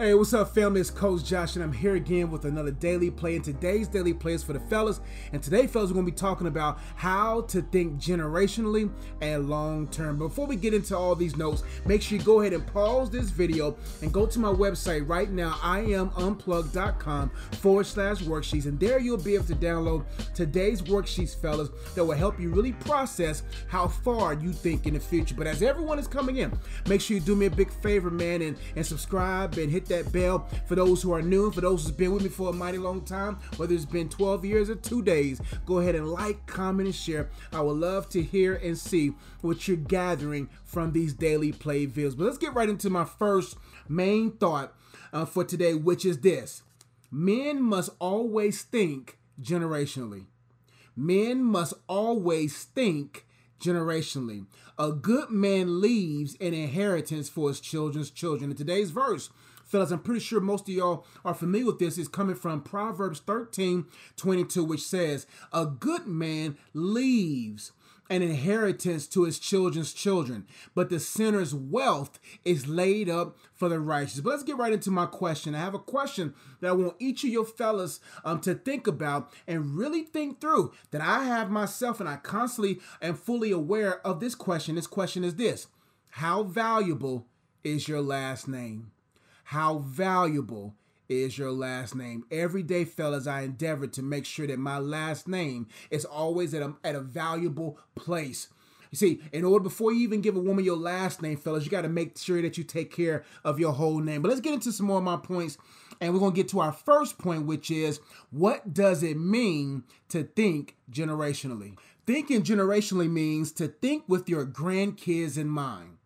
Hey, what's up, family? It's Coach Josh, and I'm here again with another daily play. And today's daily play is for the fellas. And today, fellas, we're going to be talking about how to think generationally and long term. Before we get into all these notes, make sure you go ahead and pause this video and go to my website right now, iamunplug.com forward slash worksheets. And there you'll be able to download today's worksheets, fellas, that will help you really process how far you think in the future. But as everyone is coming in, make sure you do me a big favor, man, and, and subscribe and hit that bell for those who are new for those who's been with me for a mighty long time, whether it's been 12 years or two days. Go ahead and like, comment, and share. I would love to hear and see what you're gathering from these daily play videos. But let's get right into my first main thought uh, for today, which is this men must always think generationally. Men must always think generationally. A good man leaves an inheritance for his children's children. In today's verse, fellas, I'm pretty sure most of y'all are familiar with this, is coming from Proverbs 13 22, which says, A good man leaves an inheritance to his children's children, but the sinner's wealth is laid up for the righteous. But let's get right into my question. I have a question that I want each of your fellas um, to think about and really think through that I have myself and I constantly am fully aware of this question. This question is this How valuable is your last name? How valuable is your last name. Every day, fellas, I endeavor to make sure that my last name is always at a, at a valuable place. You see, in order before you even give a woman your last name, fellas, you got to make sure that you take care of your whole name. But let's get into some more of my points, and we're to get to our first point, which is what does it mean to think generationally? Thinking generationally means to think with your grandkids in mind.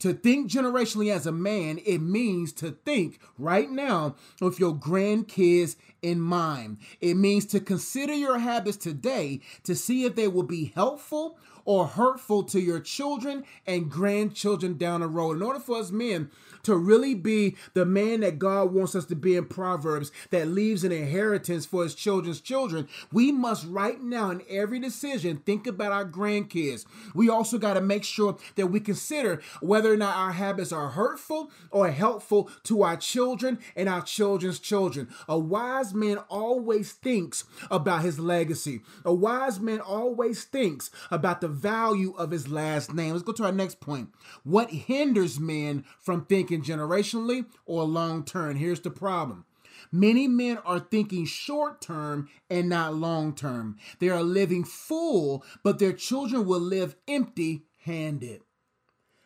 To think generationally as a man, it means to think right now with your grandkids in mind. It means to consider your habits today to see if they will be helpful or hurtful to your children and grandchildren down the road. In order for us men to really be the man that God wants us to be in Proverbs that leaves an inheritance for his children's children, we must right now in every decision think about our grandkids. We also got to make sure that we consider whether or not our habits are hurtful or helpful to our children and our children's children. A wise man always thinks about his legacy. A wise man always thinks about the value of his last name. Let's go to our next point. What hinders men from thinking generationally or long term? Here's the problem. Many men are thinking short term and not long term. They are living full, but their children will live empty handed.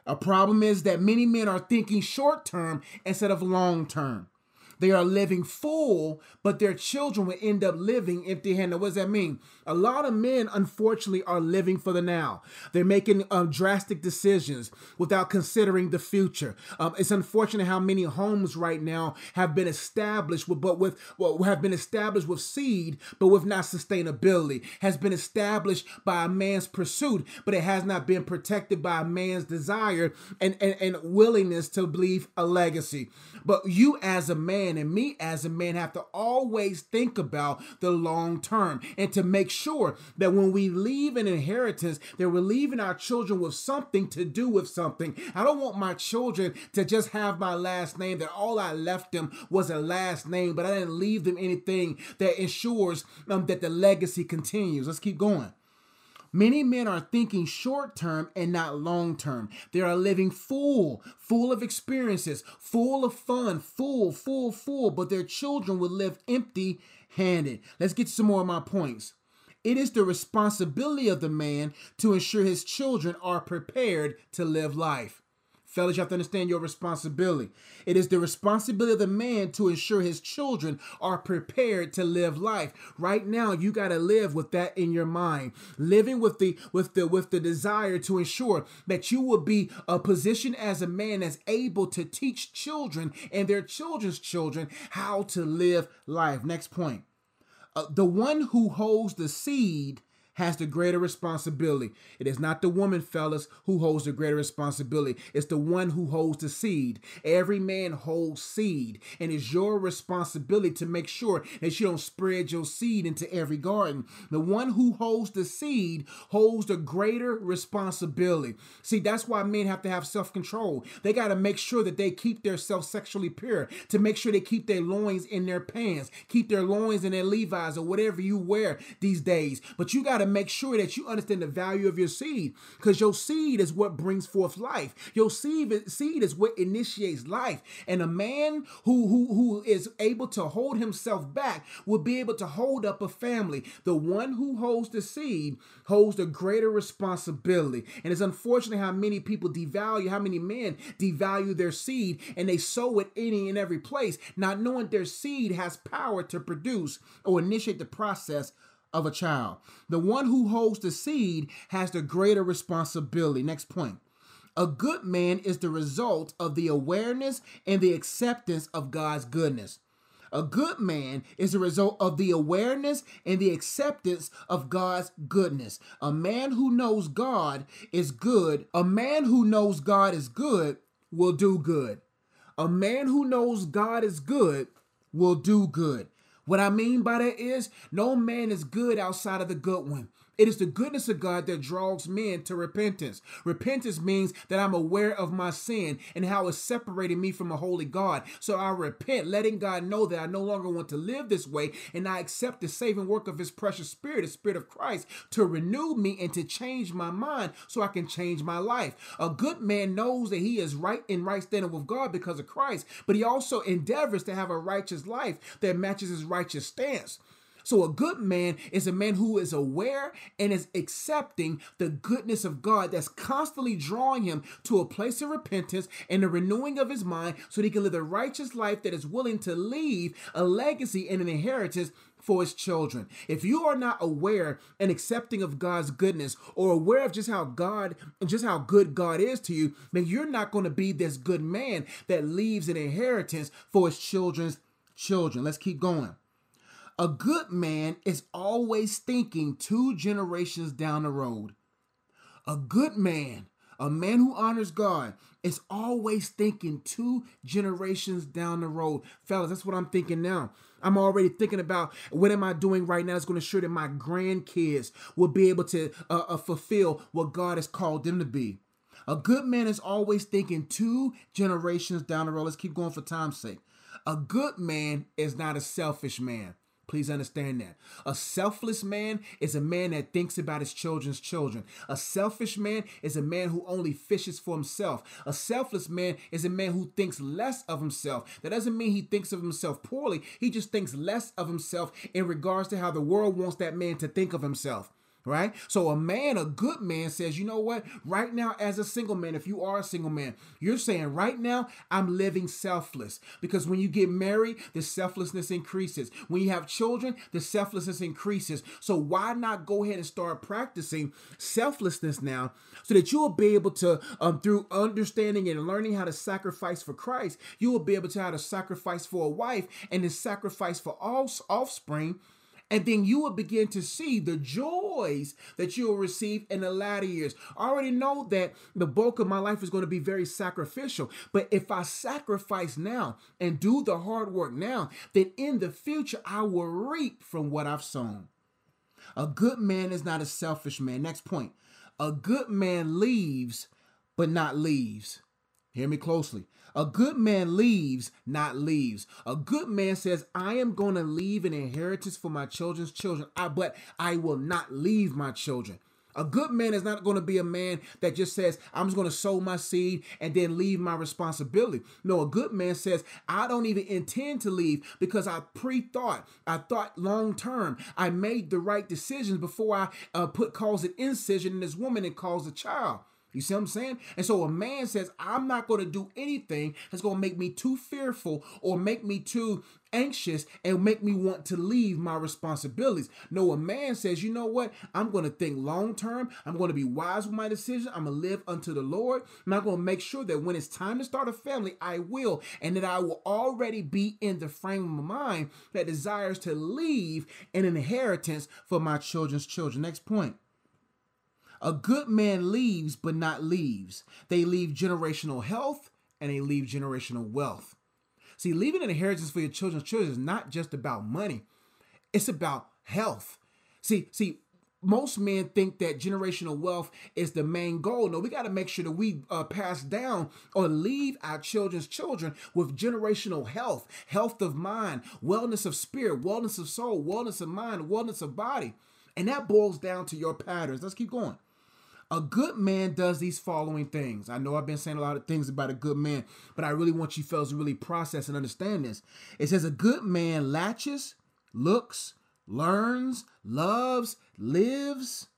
A problem is that many men are thinking short term instead of long term. They are living full, but their children will end up living empty handed. What does that mean? A lot of men, unfortunately, are living for the now. They're making um, drastic decisions without considering the future. Um, it's unfortunate how many homes right now have been established with, but with well, have been established with seed, but with not sustainability. Has been established by a man's pursuit, but it has not been protected by a man's desire and, and, and willingness to leave a legacy. But you as a man man and me as a man have to always think about the long term and to make sure that when we leave an inheritance, that we're leaving our children with something to do with something. I don't want my children to just have my last name, that all I left them was a last name, but I didn't leave them anything that ensures um, that the legacy continues. Let's keep going. Many men are thinking short term and not long term. They are living full, full of experiences, full of fun, full, full, full, but their children will live empty handed. Let's get some more of my points. It is the responsibility of the man to ensure his children are prepared to live life. Fellas, you have to understand your responsibility. It is the responsibility of the man to ensure his children are prepared to live life. Right now, you got to live with that in your mind. Living with the with the with the desire to ensure that you will be a position as a man that's able to teach children and their children's children how to live life. Next point. Uh, the one who holds the seed has the greater responsibility. It is not the woman, fellas, who holds the greater responsibility. It's the one who holds the seed. Every man holds seed, and it's your responsibility to make sure that you don't spread your seed into every garden. The one who holds the seed holds the greater responsibility. See, that's why men have to have self control. They got to make sure that they keep their self sexually pure, to make sure they keep their loins in their pants, keep their loins in their Levi's or whatever you wear these days. But you got to make sure that you understand the value of your seed because your seed is what brings forth life. Your seed, seed is what initiates life. And a man who, who, who is able to hold himself back will be able to hold up a family. The one who holds the seed holds the greater responsibility. And it's unfortunate how many people devalue, how many men devalue their seed and they sow it any and every place, not knowing their seed has power to produce or initiate the process of a child. The one who holds the seed has the greater responsibility. Next point. A good man is the result of the awareness and the acceptance of God's goodness. A good man is the result of the awareness and the acceptance of God's goodness. A man who knows God is good. A man who knows God is good will do good. A man who knows God is good will do good. What I mean by that is no man is good outside of the good one. It is the goodness of God that draws men to repentance. Repentance means that I'm aware of my sin and how it's separating me from a holy God. So I repent, letting God know that I no longer want to live this way, and I accept the saving work of His precious Spirit, the Spirit of Christ, to renew me and to change my mind so I can change my life. A good man knows that he is right in right standing with God because of Christ, but he also endeavors to have a righteous life that matches his righteous stance. So, a good man is a man who is aware and is accepting the goodness of God that's constantly drawing him to a place of repentance and the renewing of his mind so that he can live a righteous life that is willing to leave a legacy and an inheritance for his children. If you are not aware and accepting of God's goodness or aware of just how God just how good God is to you, then you're not going to be this good man that leaves an inheritance for his children's children. Let's keep going. A good man is always thinking two generations down the road. A good man, a man who honors God, is always thinking two generations down the road. Fellas, that's what I'm thinking now. I'm already thinking about what am I doing right now that's going to ensure that my grandkids will be able to uh, uh, fulfill what God has called them to be. A good man is always thinking two generations down the road. Let's keep going for time's sake. A good man is not a selfish man. Please understand that. A selfless man is a man that thinks about his children's children. A selfish man is a man who only fishes for himself. A selfless man is a man who thinks less of himself. That doesn't mean he thinks of himself poorly, he just thinks less of himself in regards to how the world wants that man to think of himself right? So a man, a good man says, you know what? Right now, as a single man, if you are a single man, you're saying, right now, I'm living selfless. Because when you get married, the selflessness increases. When you have children, the selflessness increases. So why not go ahead and start practicing selflessness now so that you will be able to, um, through understanding and learning how to sacrifice for Christ, you will be able to how to sacrifice for a wife and to sacrifice for all offspring and then you will begin to see the joys that you will receive in the latter years. I already know that the bulk of my life is going to be very sacrificial. But if I sacrifice now and do the hard work now, then in the future I will reap from what I've sown. A good man is not a selfish man. Next point. A good man leaves, but not leaves. Hear me closely. A good man leaves, not leaves. A good man says, I am going to leave an inheritance for my children's children, I, but I will not leave my children. A good man is not going to be a man that just says, I'm just going to sow my seed and then leave my responsibility. No, a good man says, I don't even intend to leave because I pre thought, I thought long term. I made the right decisions before I uh, put cause an incision in this woman and caused a child. You see what I'm saying? And so a man says, I'm not going to do anything that's going to make me too fearful or make me too anxious and make me want to leave my responsibilities. No, a man says, you know what? I'm going to think long term. I'm going to be wise with my decision. I'm going to live unto the Lord. And I'm going to make sure that when it's time to start a family, I will. And that I will already be in the frame of mind that desires to leave an inheritance for my children's children. Next point. A good man leaves, but not leaves. They leave generational health and they leave generational wealth. See, leaving an inheritance for your children's children is not just about money, it's about health. See, see, most men think that generational wealth is the main goal. No, we got to make sure that we uh, pass down or leave our children's children with generational health, health of mind, wellness of spirit, wellness of soul, wellness of mind, wellness of body. And that boils down to your patterns. Let's keep going. A good man does these following things. I know I've been saying a lot of things about a good man, but I really want you fellas to really process and understand this. It says a good man latches, looks, learns, loves, lives,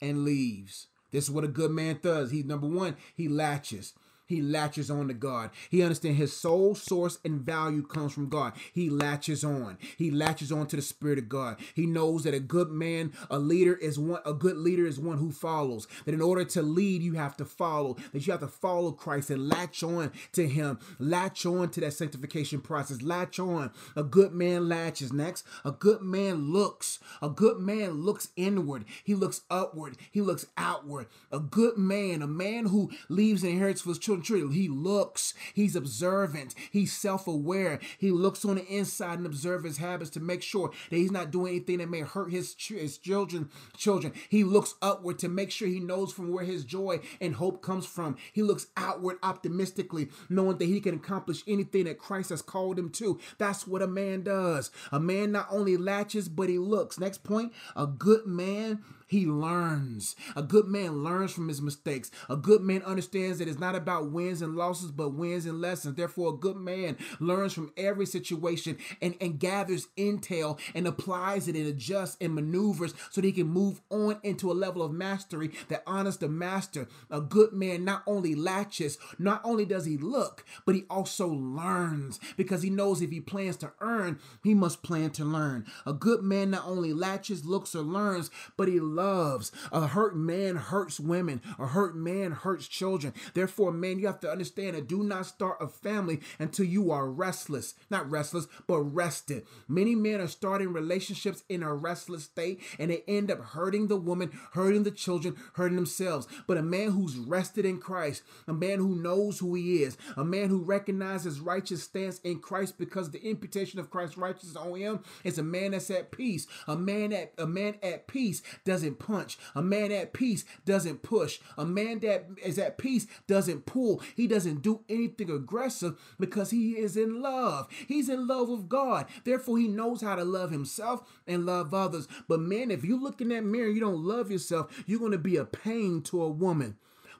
and leaves. This is what a good man does. He number one, he latches. He latches on to God. He understands his sole source and value comes from God. He latches on. He latches on to the Spirit of God. He knows that a good man, a leader is one, a good leader is one who follows. That in order to lead, you have to follow. That you have to follow Christ and latch on to him. Latch on to that sanctification process. Latch on. A good man latches. Next, a good man looks. A good man looks inward. He looks upward. He looks outward. A good man, a man who leaves an inheritance for his children true. He looks, he's observant, he's self aware. He looks on the inside and observes his habits to make sure that he's not doing anything that may hurt his, his children. Children. He looks upward to make sure he knows from where his joy and hope comes from. He looks outward optimistically, knowing that he can accomplish anything that Christ has called him to. That's what a man does. A man not only latches, but he looks. Next point a good man he learns. A good man learns from his mistakes. A good man understands that it's not about wins and losses, but wins and lessons. Therefore, a good man learns from every situation and, and gathers intel and applies it and adjusts and maneuvers so that he can move on into a level of mastery that honors the master. A good man not only latches, not only does he look, but he also learns because he knows if he plans to earn, he must plan to learn. A good man not only latches, looks, or learns, but he loves. A hurt man hurts women. A hurt man hurts children. Therefore, man, you have to understand that do not start a family until you are restless. Not restless, but rested. Many men are starting relationships in a restless state and they end up hurting the woman, hurting the children, hurting themselves. But a man who's rested in Christ, a man who knows who he is, a man who recognizes righteous stance in Christ because the imputation of Christ's righteousness on him is a man that's at peace. A man at a man at peace doesn't doesn't punch. A man at peace doesn't push. A man that is at peace doesn't pull. He doesn't do anything aggressive because he is in love. He's in love with God. Therefore, he knows how to love himself and love others. But man, if you look in that mirror, you don't love yourself, you're going to be a pain to a woman.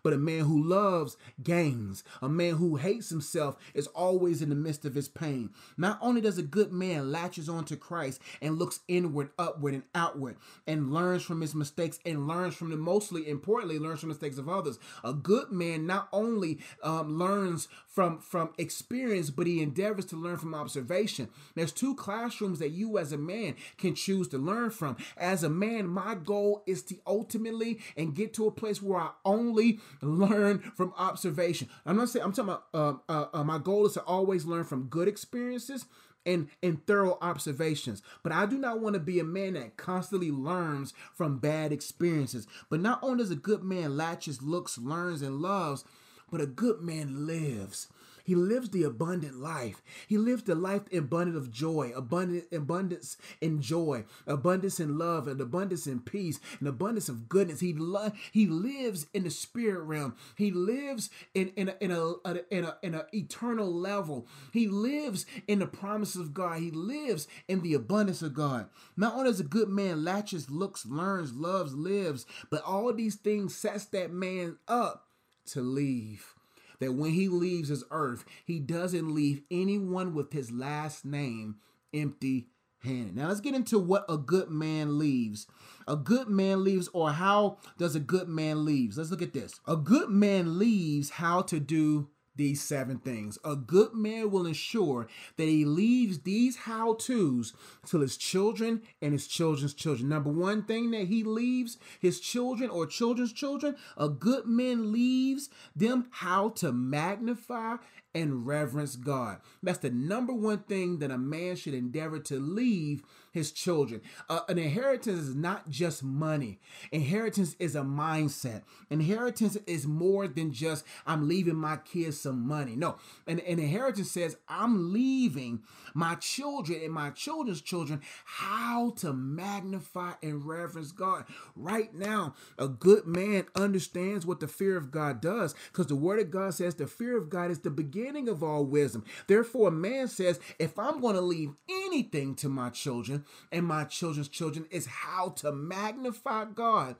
But a man who loves gains. A man who hates himself is always in the midst of his pain. Not only does a good man latches on to Christ and looks inward, upward, and outward and learns from his mistakes and learns from the mostly importantly learns from the mistakes of others. A good man not only um, learns from from experience, but he endeavors to learn from observation. There's two classrooms that you as a man can choose to learn from. As a man, my goal is to ultimately and get to a place where I only learn from observation. I'm not saying I'm talking about uh, uh, uh, my goal is to always learn from good experiences and and thorough observations. But I do not want to be a man that constantly learns from bad experiences. But not only does a good man latches, looks, learns, and loves, but a good man lives. He lives the abundant life. He lives the life abundant of joy, abundant abundance in joy, abundance in love, and abundance in peace, and abundance of goodness. He lo- he lives in the spirit realm. He lives in in a, in a, in a in a eternal level. He lives in the promises of God. He lives in the abundance of God. Not only does a good man latches, looks, learns, loves, lives, but all these things sets that man up to leave that when he leaves his earth, he doesn't leave anyone with his last name empty handed. Now let's get into what a good man leaves. A good man leaves, or how does a good man leaves? Let's look at this. A good man leaves how to do these seven things. A good man will ensure that he leaves these how to's to his children and his children's children. Number one thing that he leaves his children or children's children, a good man leaves them how to magnify and reverence God. That's the number one thing that a man should endeavor to leave his children. Uh, an inheritance is not just money, inheritance is a mindset. Inheritance is more than just, I'm leaving my kids some money. No, an, an inheritance says, I'm leaving my children and my children's children how to magnify and reverence God. Right now, a good man understands what the fear of God does because the word of God says the fear of God is the beginning beginning of all wisdom. Therefore, a man says, if I'm going to leave anything to my children and my children's children, is how to magnify God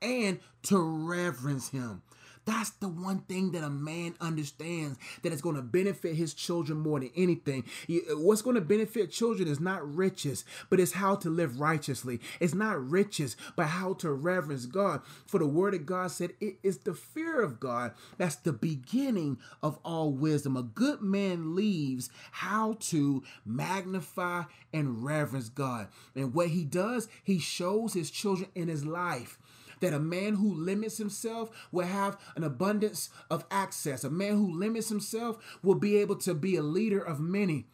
and to reverence Him. That's the one thing that a man understands that is going to benefit his children more than anything. Uh, what's going to benefit children is not riches, but it's how to live righteously. It's not riches, but how to reverence God. For the word of God said it is the fear of God that's the beginning of all wisdom. A good man leaves how to magnify and reverence God. And what he does, he shows his children in his life that a man who limits himself will have an abundance of access. A man who limits himself will be able to be a leader of many.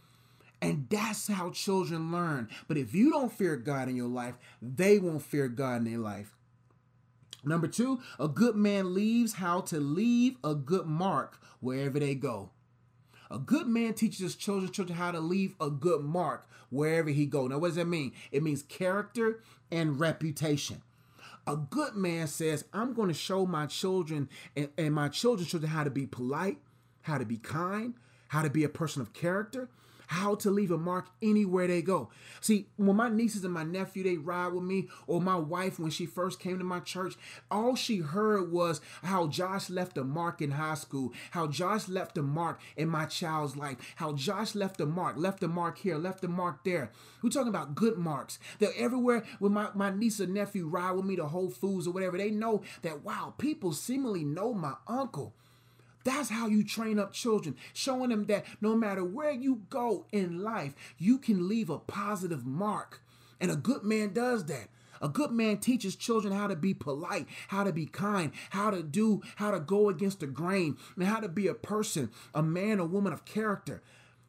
And that's how children learn. But if you don't fear God in your life, they won't fear God in their life. Number two, a good man leaves how to leave a good mark wherever they go. A good man teaches his children, children how to leave a good mark wherever he go. Now, what does that mean? It means character and reputation. A good man says, I'm going to show my children and, and my children's children how to be polite, how to be kind, how to be a person of character, how to leave a mark anywhere they go. See, when my nieces and my nephew they ride with me, or my wife when she first came to my church, all she heard was how Josh left a mark in high school, how Josh left a mark in my child's life, how Josh left a mark, left a mark here, left a mark there. We're talking about good marks. That everywhere when my, my niece or nephew ride with me to Whole Foods or whatever, they know that wow, people seemingly know my uncle. That's how you train up children, showing them that no matter where you go in life, you can leave a positive mark. And a good man does that. A good man teaches children how to be polite, how to be kind, how to do, how to go against the grain, and how to be a person, a man or woman of character.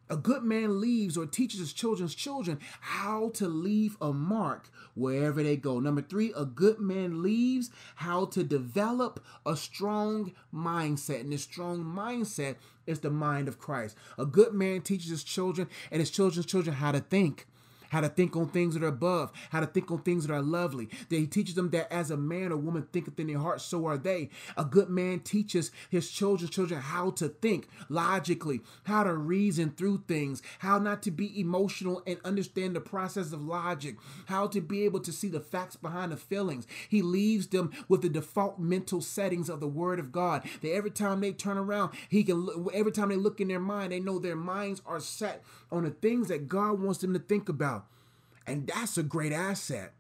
A good man leaves or teaches his children's children how to leave a mark wherever they go. Number three, a good man leaves how to develop a strong mindset. And this strong mindset is the mind of Christ. A good man teaches his children and his children's children how to think how to think on things that are above, how to think on things that are lovely. That he teaches them that as a man or woman thinketh in their heart, so are they. A good man teaches his children's children how to think logically, how to reason through things, how not to be emotional and understand the process of logic, how to be able to see the facts behind the feelings. He leaves them with the default mental settings of the word of God. That every time they turn around, he can every time they look in their mind, they know their minds are set on the things that God wants them to think about. And that's a great asset.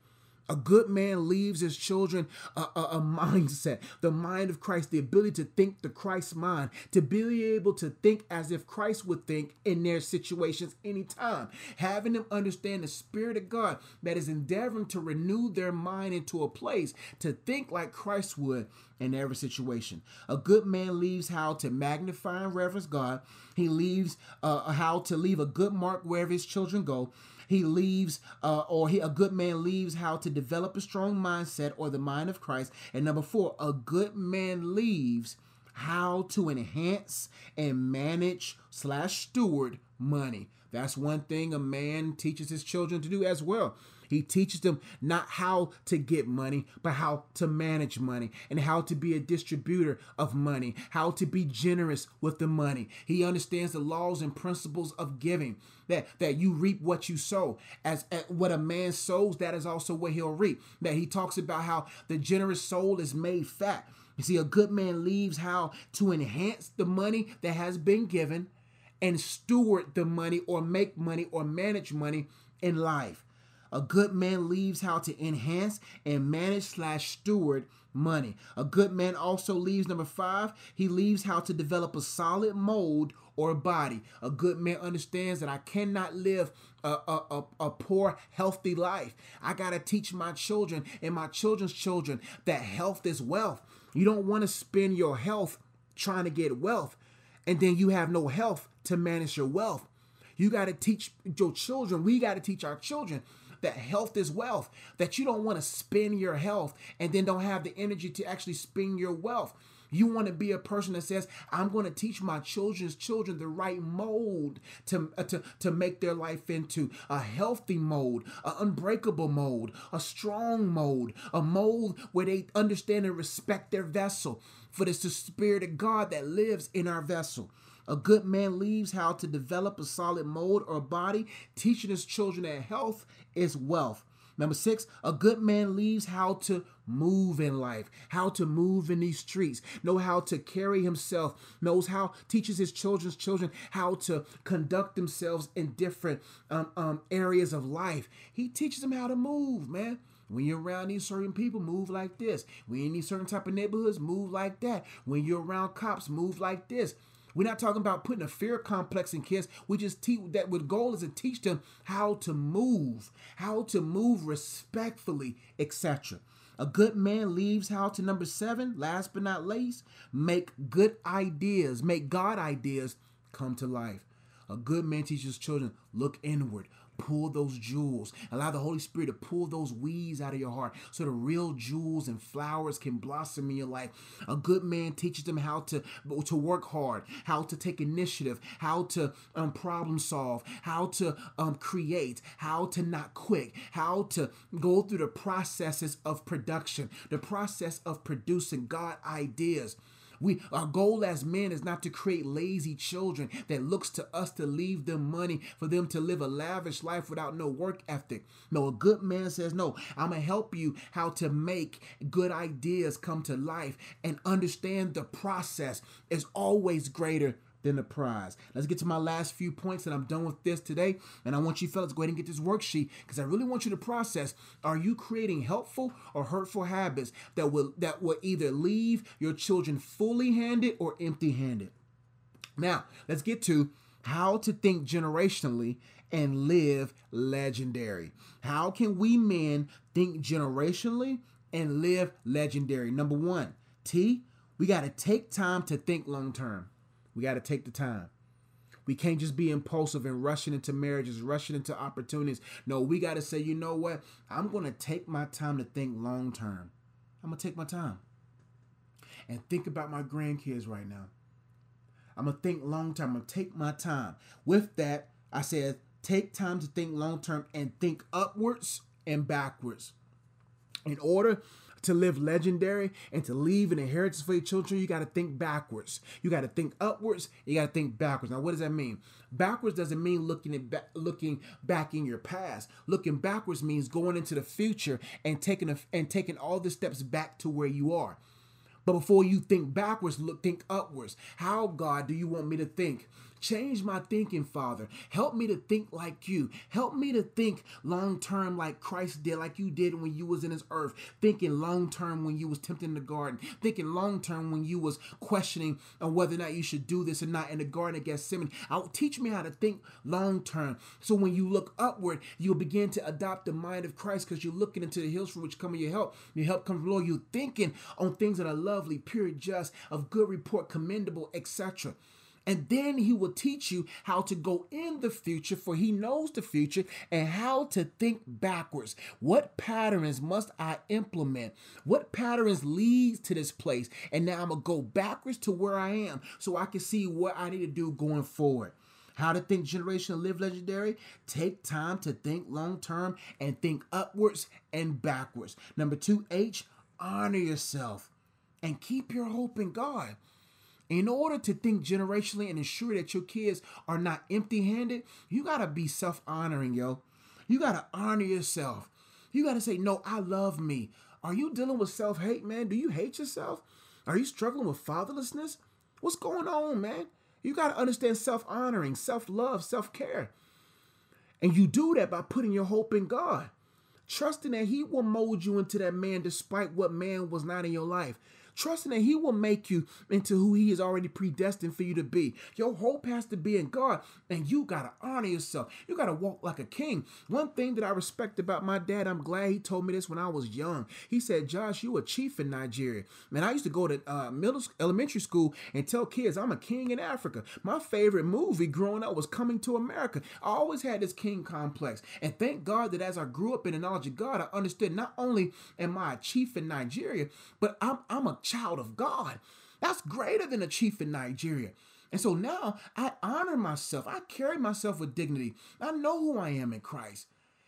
A good man leaves his children a, a, a, mindset, the mind of Christ, the ability to think the Christ mind, to be able to think as if Christ would think in their situations anytime. Having them understand the Spirit of God that is endeavoring to renew their mind into a place to think like Christ would in every situation. A good man leaves how to magnify and reverence God. He leaves uh, how to leave a good mark wherever his children go. He leaves, uh, or he, a good man leaves how to develop a strong mindset or the mind of Christ. And number four, a good man leaves how to enhance and manage slash steward money. That's one thing a man teaches his children to do as well. He teaches them not how to get money, but how to manage money and how to be a distributor of money, how to be generous with the money. He understands the laws and principles of giving. That, that you reap what you sow. As, as what a man sows, that is also what he'll reap. That he talks about how the generous soul is made fat. You see, a good man leaves how to enhance the money that has been given and steward the money or make money or manage money in life. A good man leaves how to enhance and manage slash steward money. A good man also leaves number five, he leaves how to develop a solid mold or body. A good man understands that I cannot live a, a, a, a poor, healthy life. I got to teach my children and my children's children that health is wealth. You don't want to spend your health trying to get wealth and then you have no health to manage your wealth. You got to teach your children, we got to teach our children that health is wealth, that you don't want to spend your health and then don't have the energy to actually spend your wealth. You want to be a person that says, I'm going to teach my children's children the right mold to, uh, to, to make their life into a healthy mold, an unbreakable mold, a strong mold, a mold where they understand and respect their vessel. For it's the Spirit of God that lives in our vessel. A good man leaves how to develop a solid mold or body, teaching his children that health is wealth. Number six, a good man leaves how to move in life, how to move in these streets, know how to carry himself, knows how, teaches his children's children how to conduct themselves in different um, um, areas of life. He teaches them how to move, man. When you're around these certain people, move like this. When you're in these certain type of neighborhoods, move like that. When you're around cops, move like this. We're not talking about putting a fear complex in kids. We just teach that with goal is to teach them how to move, how to move respectfully, etc. A good man leaves how to number seven, last but not least, make good ideas, make God ideas come to life. A good man teaches children, look inward, pull those jewels. Allow the Holy Spirit to pull those weeds out of your heart so the real jewels and flowers can blossom in your life. A good man teaches them how to, to work hard, how to take initiative, how to um, problem solve, how to um, create, how to not quit, how to go through the processes of production, the process of producing God ideas. We our goal as men is not to create lazy children that looks to us to leave them money for them to live a lavish life without no work ethic. No, a good man says, "No, I'm to help you how to make good ideas come to life and understand the process is always greater than the prize. Let's get to my last few points and I'm done with this today. And I want you fellas to go ahead and get this worksheet because I really want you to process are you creating helpful or hurtful habits that will that will either leave your children fully handed or empty handed. Now, let's get to how to think generationally and live legendary. How can we men think generationally and live legendary? Number 1, T, we got to take time to think long term. We got to take the time. We can't just be impulsive and rushing into marriages, rushing into opportunities. No, we got to say, you know what? I'm going to take my time to think long term. I'm going to take my time and think about my grandkids right now. I'm going to think long term. I'm going to take my time. With that, I said, take time to think long term and think upwards and backwards. In order to live legendary and to leave an inheritance for your children, you got to think backwards. You got to think upwards. You got to think backwards. Now, what does that mean? Backwards doesn't mean looking at ba- looking back in your past. Looking backwards means going into the future and taking a, and taking all the steps back to where you are. But before you think backwards, look think upwards. How God do you want me to think? Change my thinking, Father. Help me to think like you. Help me to think long term like Christ did, like you did when you was in this earth. Thinking long term when you was tempting the garden. Thinking long term when you was questioning on whether or not you should do this or not in the garden of Gethsemane. I'll teach me how to think long term. So when you look upward, you'll begin to adopt the mind of Christ because you're looking into the hills for which come your help. Your help comes from Lord. You're thinking on things that are lovely, pure, just, of good report, commendable, etc. And then he will teach you how to go in the future, for he knows the future, and how to think backwards. What patterns must I implement? What patterns leads to this place? And now I'm gonna go backwards to where I am so I can see what I need to do going forward. How to think generational, live legendary. Take time to think long term and think upwards and backwards. Number two, H, honor yourself and keep your hope in God. In order to think generationally and ensure that your kids are not empty handed, you got to be self honoring, yo. You got to honor yourself. You got to say, No, I love me. Are you dealing with self hate, man? Do you hate yourself? Are you struggling with fatherlessness? What's going on, man? You got to understand self honoring, self love, self care. And you do that by putting your hope in God. trusting that He will mold you into that man despite what man was not in your life trusting that He will make you into who He is already predestined for you to be. Your hope has to be in God, and you got to honor yourself. You got to walk like a king. One thing that I respect about my dad, I'm glad he told me this when I was young. He said, Josh, you a chief in Nigeria. Man, I used to go to uh, middle elementary school and tell kids I'm a king in Africa. My favorite movie growing up was Coming to America. I always had this king complex. And thank God that as I grew up in the knowledge of God, I understood not only am I a chief in Nigeria, but I'm, I'm a child of God. That's greater than a chief in Nigeria. And so now I honor myself. I carry myself with dignity. I know who I am in Christ.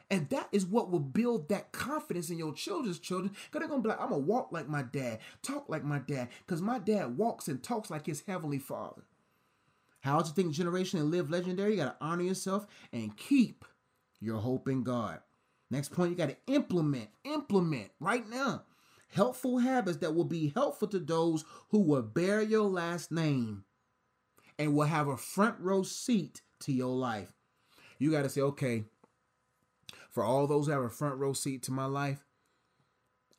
And that is what will build that confidence in your children's children. Because they're going to be like, I'm going to walk like my dad, talk like my dad. Because my dad walks and talks like his heavenly father. How to think generation and live legendary? You got to honor yourself and keep your hope in God. Next point, you got to implement, implement right now helpful habits that will be helpful to those who will bear your last name and will have a front row seat to your life. You got to say, okay, for all those who have a front row seat to my life,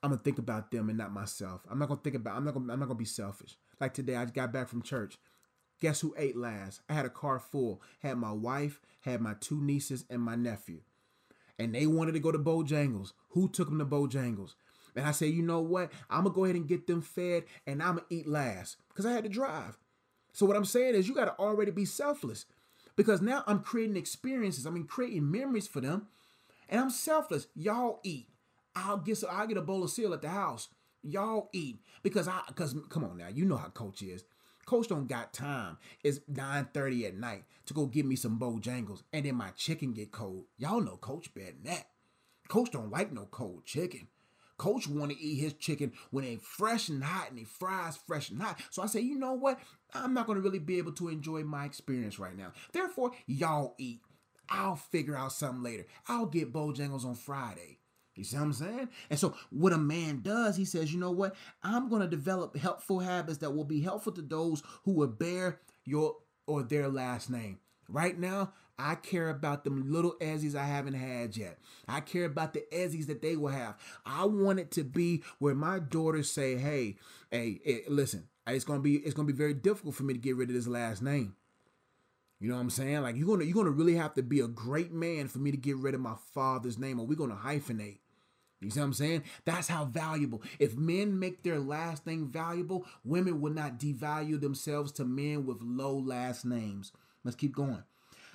I'm gonna think about them and not myself. I'm not gonna think about. I'm not gonna. I'm not gonna be selfish. Like today, I got back from church. Guess who ate last? I had a car full. Had my wife, had my two nieces, and my nephew. And they wanted to go to Bojangles. Who took them to Bojangles? And I said, you know what? I'm gonna go ahead and get them fed and I'm gonna eat last because I had to drive. So what I'm saying is you gotta already be selfless because now I'm creating experiences. I'm creating memories for them, and I'm selfless. Y'all eat. I'll get so I'll get a bowl of cereal at the house. Y'all eat because I because come on now, you know how coach is. Coach don't got time. It's 9:30 at night to go get me some Bojangles, and then my chicken get cold. Y'all know Coach better than that. Coach don't like no cold chicken. Coach want to eat his chicken when they fresh and hot and he fries fresh and hot. So I say, you know what? I'm not going to really be able to enjoy my experience right now. Therefore, y'all eat. I'll figure out something later. I'll get Bojangles on Friday. You see what I'm saying? And so, what a man does, he says, you know what? I'm going to develop helpful habits that will be helpful to those who will bear your or their last name. Right now, I care about them little Ezzies I haven't had yet. I care about the Ezzies that they will have. I want it to be where my daughters say, "Hey, hey, hey listen, it's gonna be it's gonna be very difficult for me to get rid of this last name." You know what I'm saying? Like you're gonna you're gonna really have to be a great man for me to get rid of my father's name, or we're gonna hyphenate. You see what I'm saying? That's how valuable. If men make their last name valuable, women will not devalue themselves to men with low last names. Let's keep going.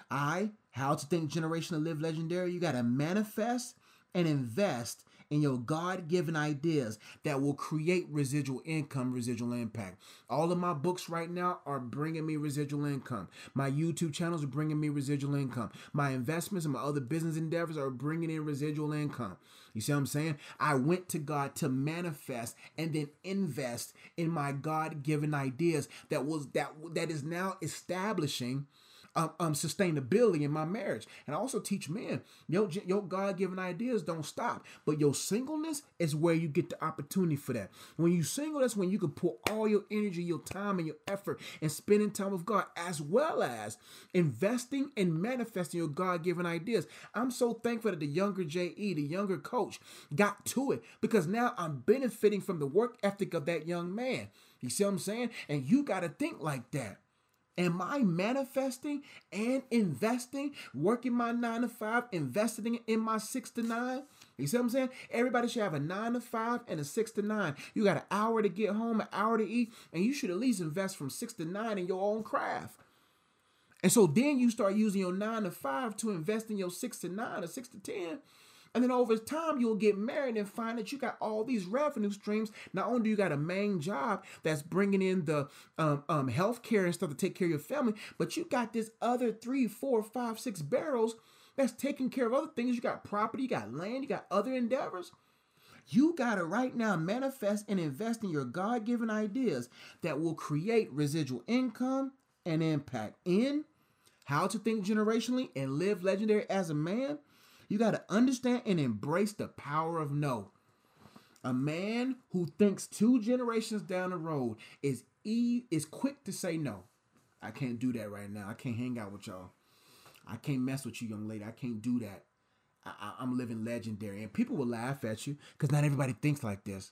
I, how to think generational live legendary, you got to manifest and invest in your God given ideas that will create residual income, residual impact. All of my books right now are bringing me residual income. My YouTube channels are bringing me residual income. My investments and my other business endeavors are bringing in residual income. You see what I'm saying? I went to God to manifest and then invest in my God given ideas that was that that is now establishing um, um, sustainability in my marriage. And I also teach men, your, your God given ideas don't stop, but your singleness is where you get the opportunity for that. When you single, that's when you can put all your energy, your time, and your effort and spending time with God, as well as investing and manifesting your God given ideas. I'm so thankful that the younger JE, the younger coach, got to it because now I'm benefiting from the work ethic of that young man. You see what I'm saying? And you got to think like that. Am I manifesting and investing, working my nine to five, investing in my six to nine? You see what I'm saying? Everybody should have a nine to five and a six to nine. You got an hour to get home, an hour to eat, and you should at least invest from six to nine in your own craft. And so then you start using your nine to five to invest in your six to nine or six to ten. And then over time, you'll get married and find that you got all these revenue streams. Not only do you got a main job that's bringing in the um, um, health care and stuff to take care of your family, but you got this other three, four, five, six barrels that's taking care of other things. You got property, you got land, you got other endeavors. You got to right now manifest and invest in your God given ideas that will create residual income and impact in how to think generationally and live legendary as a man you got to understand and embrace the power of no. A man who thinks two generations down the road is e is quick to say no. I can't do that right now. I can't hang out with y'all. I can't mess with you, young lady. I can't do that. I, am living legendary. And people will laugh at you because not everybody thinks like this.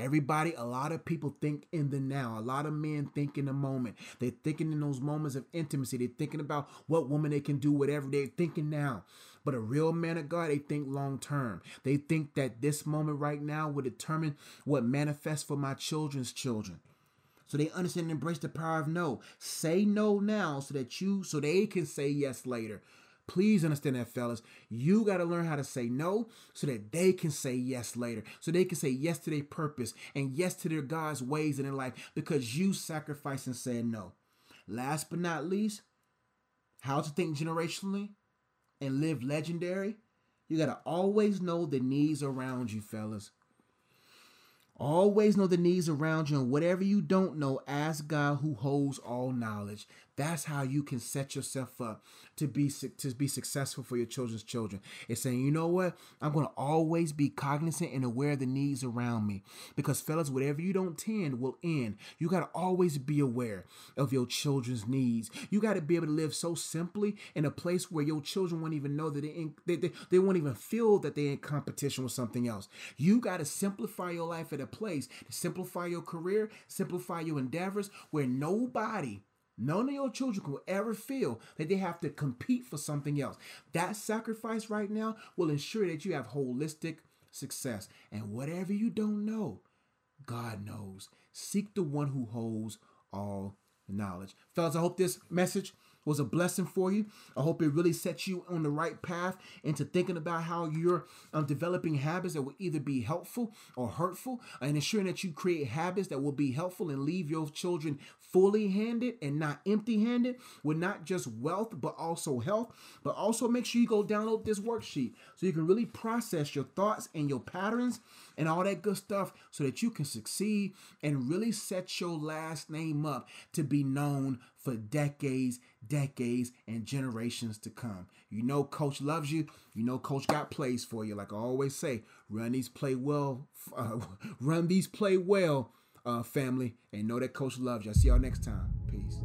Everybody, a lot of people think in the now. A lot of men think in the moment. They're thinking in those moments of intimacy. They're thinking about what woman they can do, whatever they're thinking now. But a real man of God, they think long term. They think that this moment right now will determine what manifests for my children's children. So they understand and embrace the power of no. Say no now so that you, so they can say yes later. Please understand that, fellas. You got to learn how to say no so that they can say yes later. So they can say yes to their purpose and yes to their God's ways in their life because you sacrificed and said no. Last but not least, how to think generationally and live legendary. You got to always know the needs around you, fellas. Always know the needs around you, and whatever you don't know, ask God who holds all knowledge. That's how you can set yourself up to be to be successful for your children's children. It's saying, you know what? I'm going to always be cognizant and aware of the needs around me. Because fellas, whatever you don't tend will end. You got to always be aware of your children's needs. You got to be able to live so simply in a place where your children won't even know that they, in, they, they, they won't even feel that they're in competition with something else. You got to simplify your life at a place to simplify your career, simplify your endeavors where nobody None of your children will ever feel that they have to compete for something else. That sacrifice right now will ensure that you have holistic success. And whatever you don't know, God knows. Seek the one who holds all knowledge. Fellas, I hope this message was a blessing for you. I hope it really sets you on the right path into thinking about how you're um, developing habits that will either be helpful or hurtful, and ensuring that you create habits that will be helpful and leave your children fully handed and not empty handed with not just wealth but also health. But also make sure you go download this worksheet so you can really process your thoughts and your patterns and all that good stuff so that you can succeed and really set your last name up to be known for decades, decades, and generations to come. You know, coach loves you. You know, coach got plays for you. Like I always say, run these play well, uh, run these play well, uh, family, and know that coach loves you. I see y'all next time. Peace.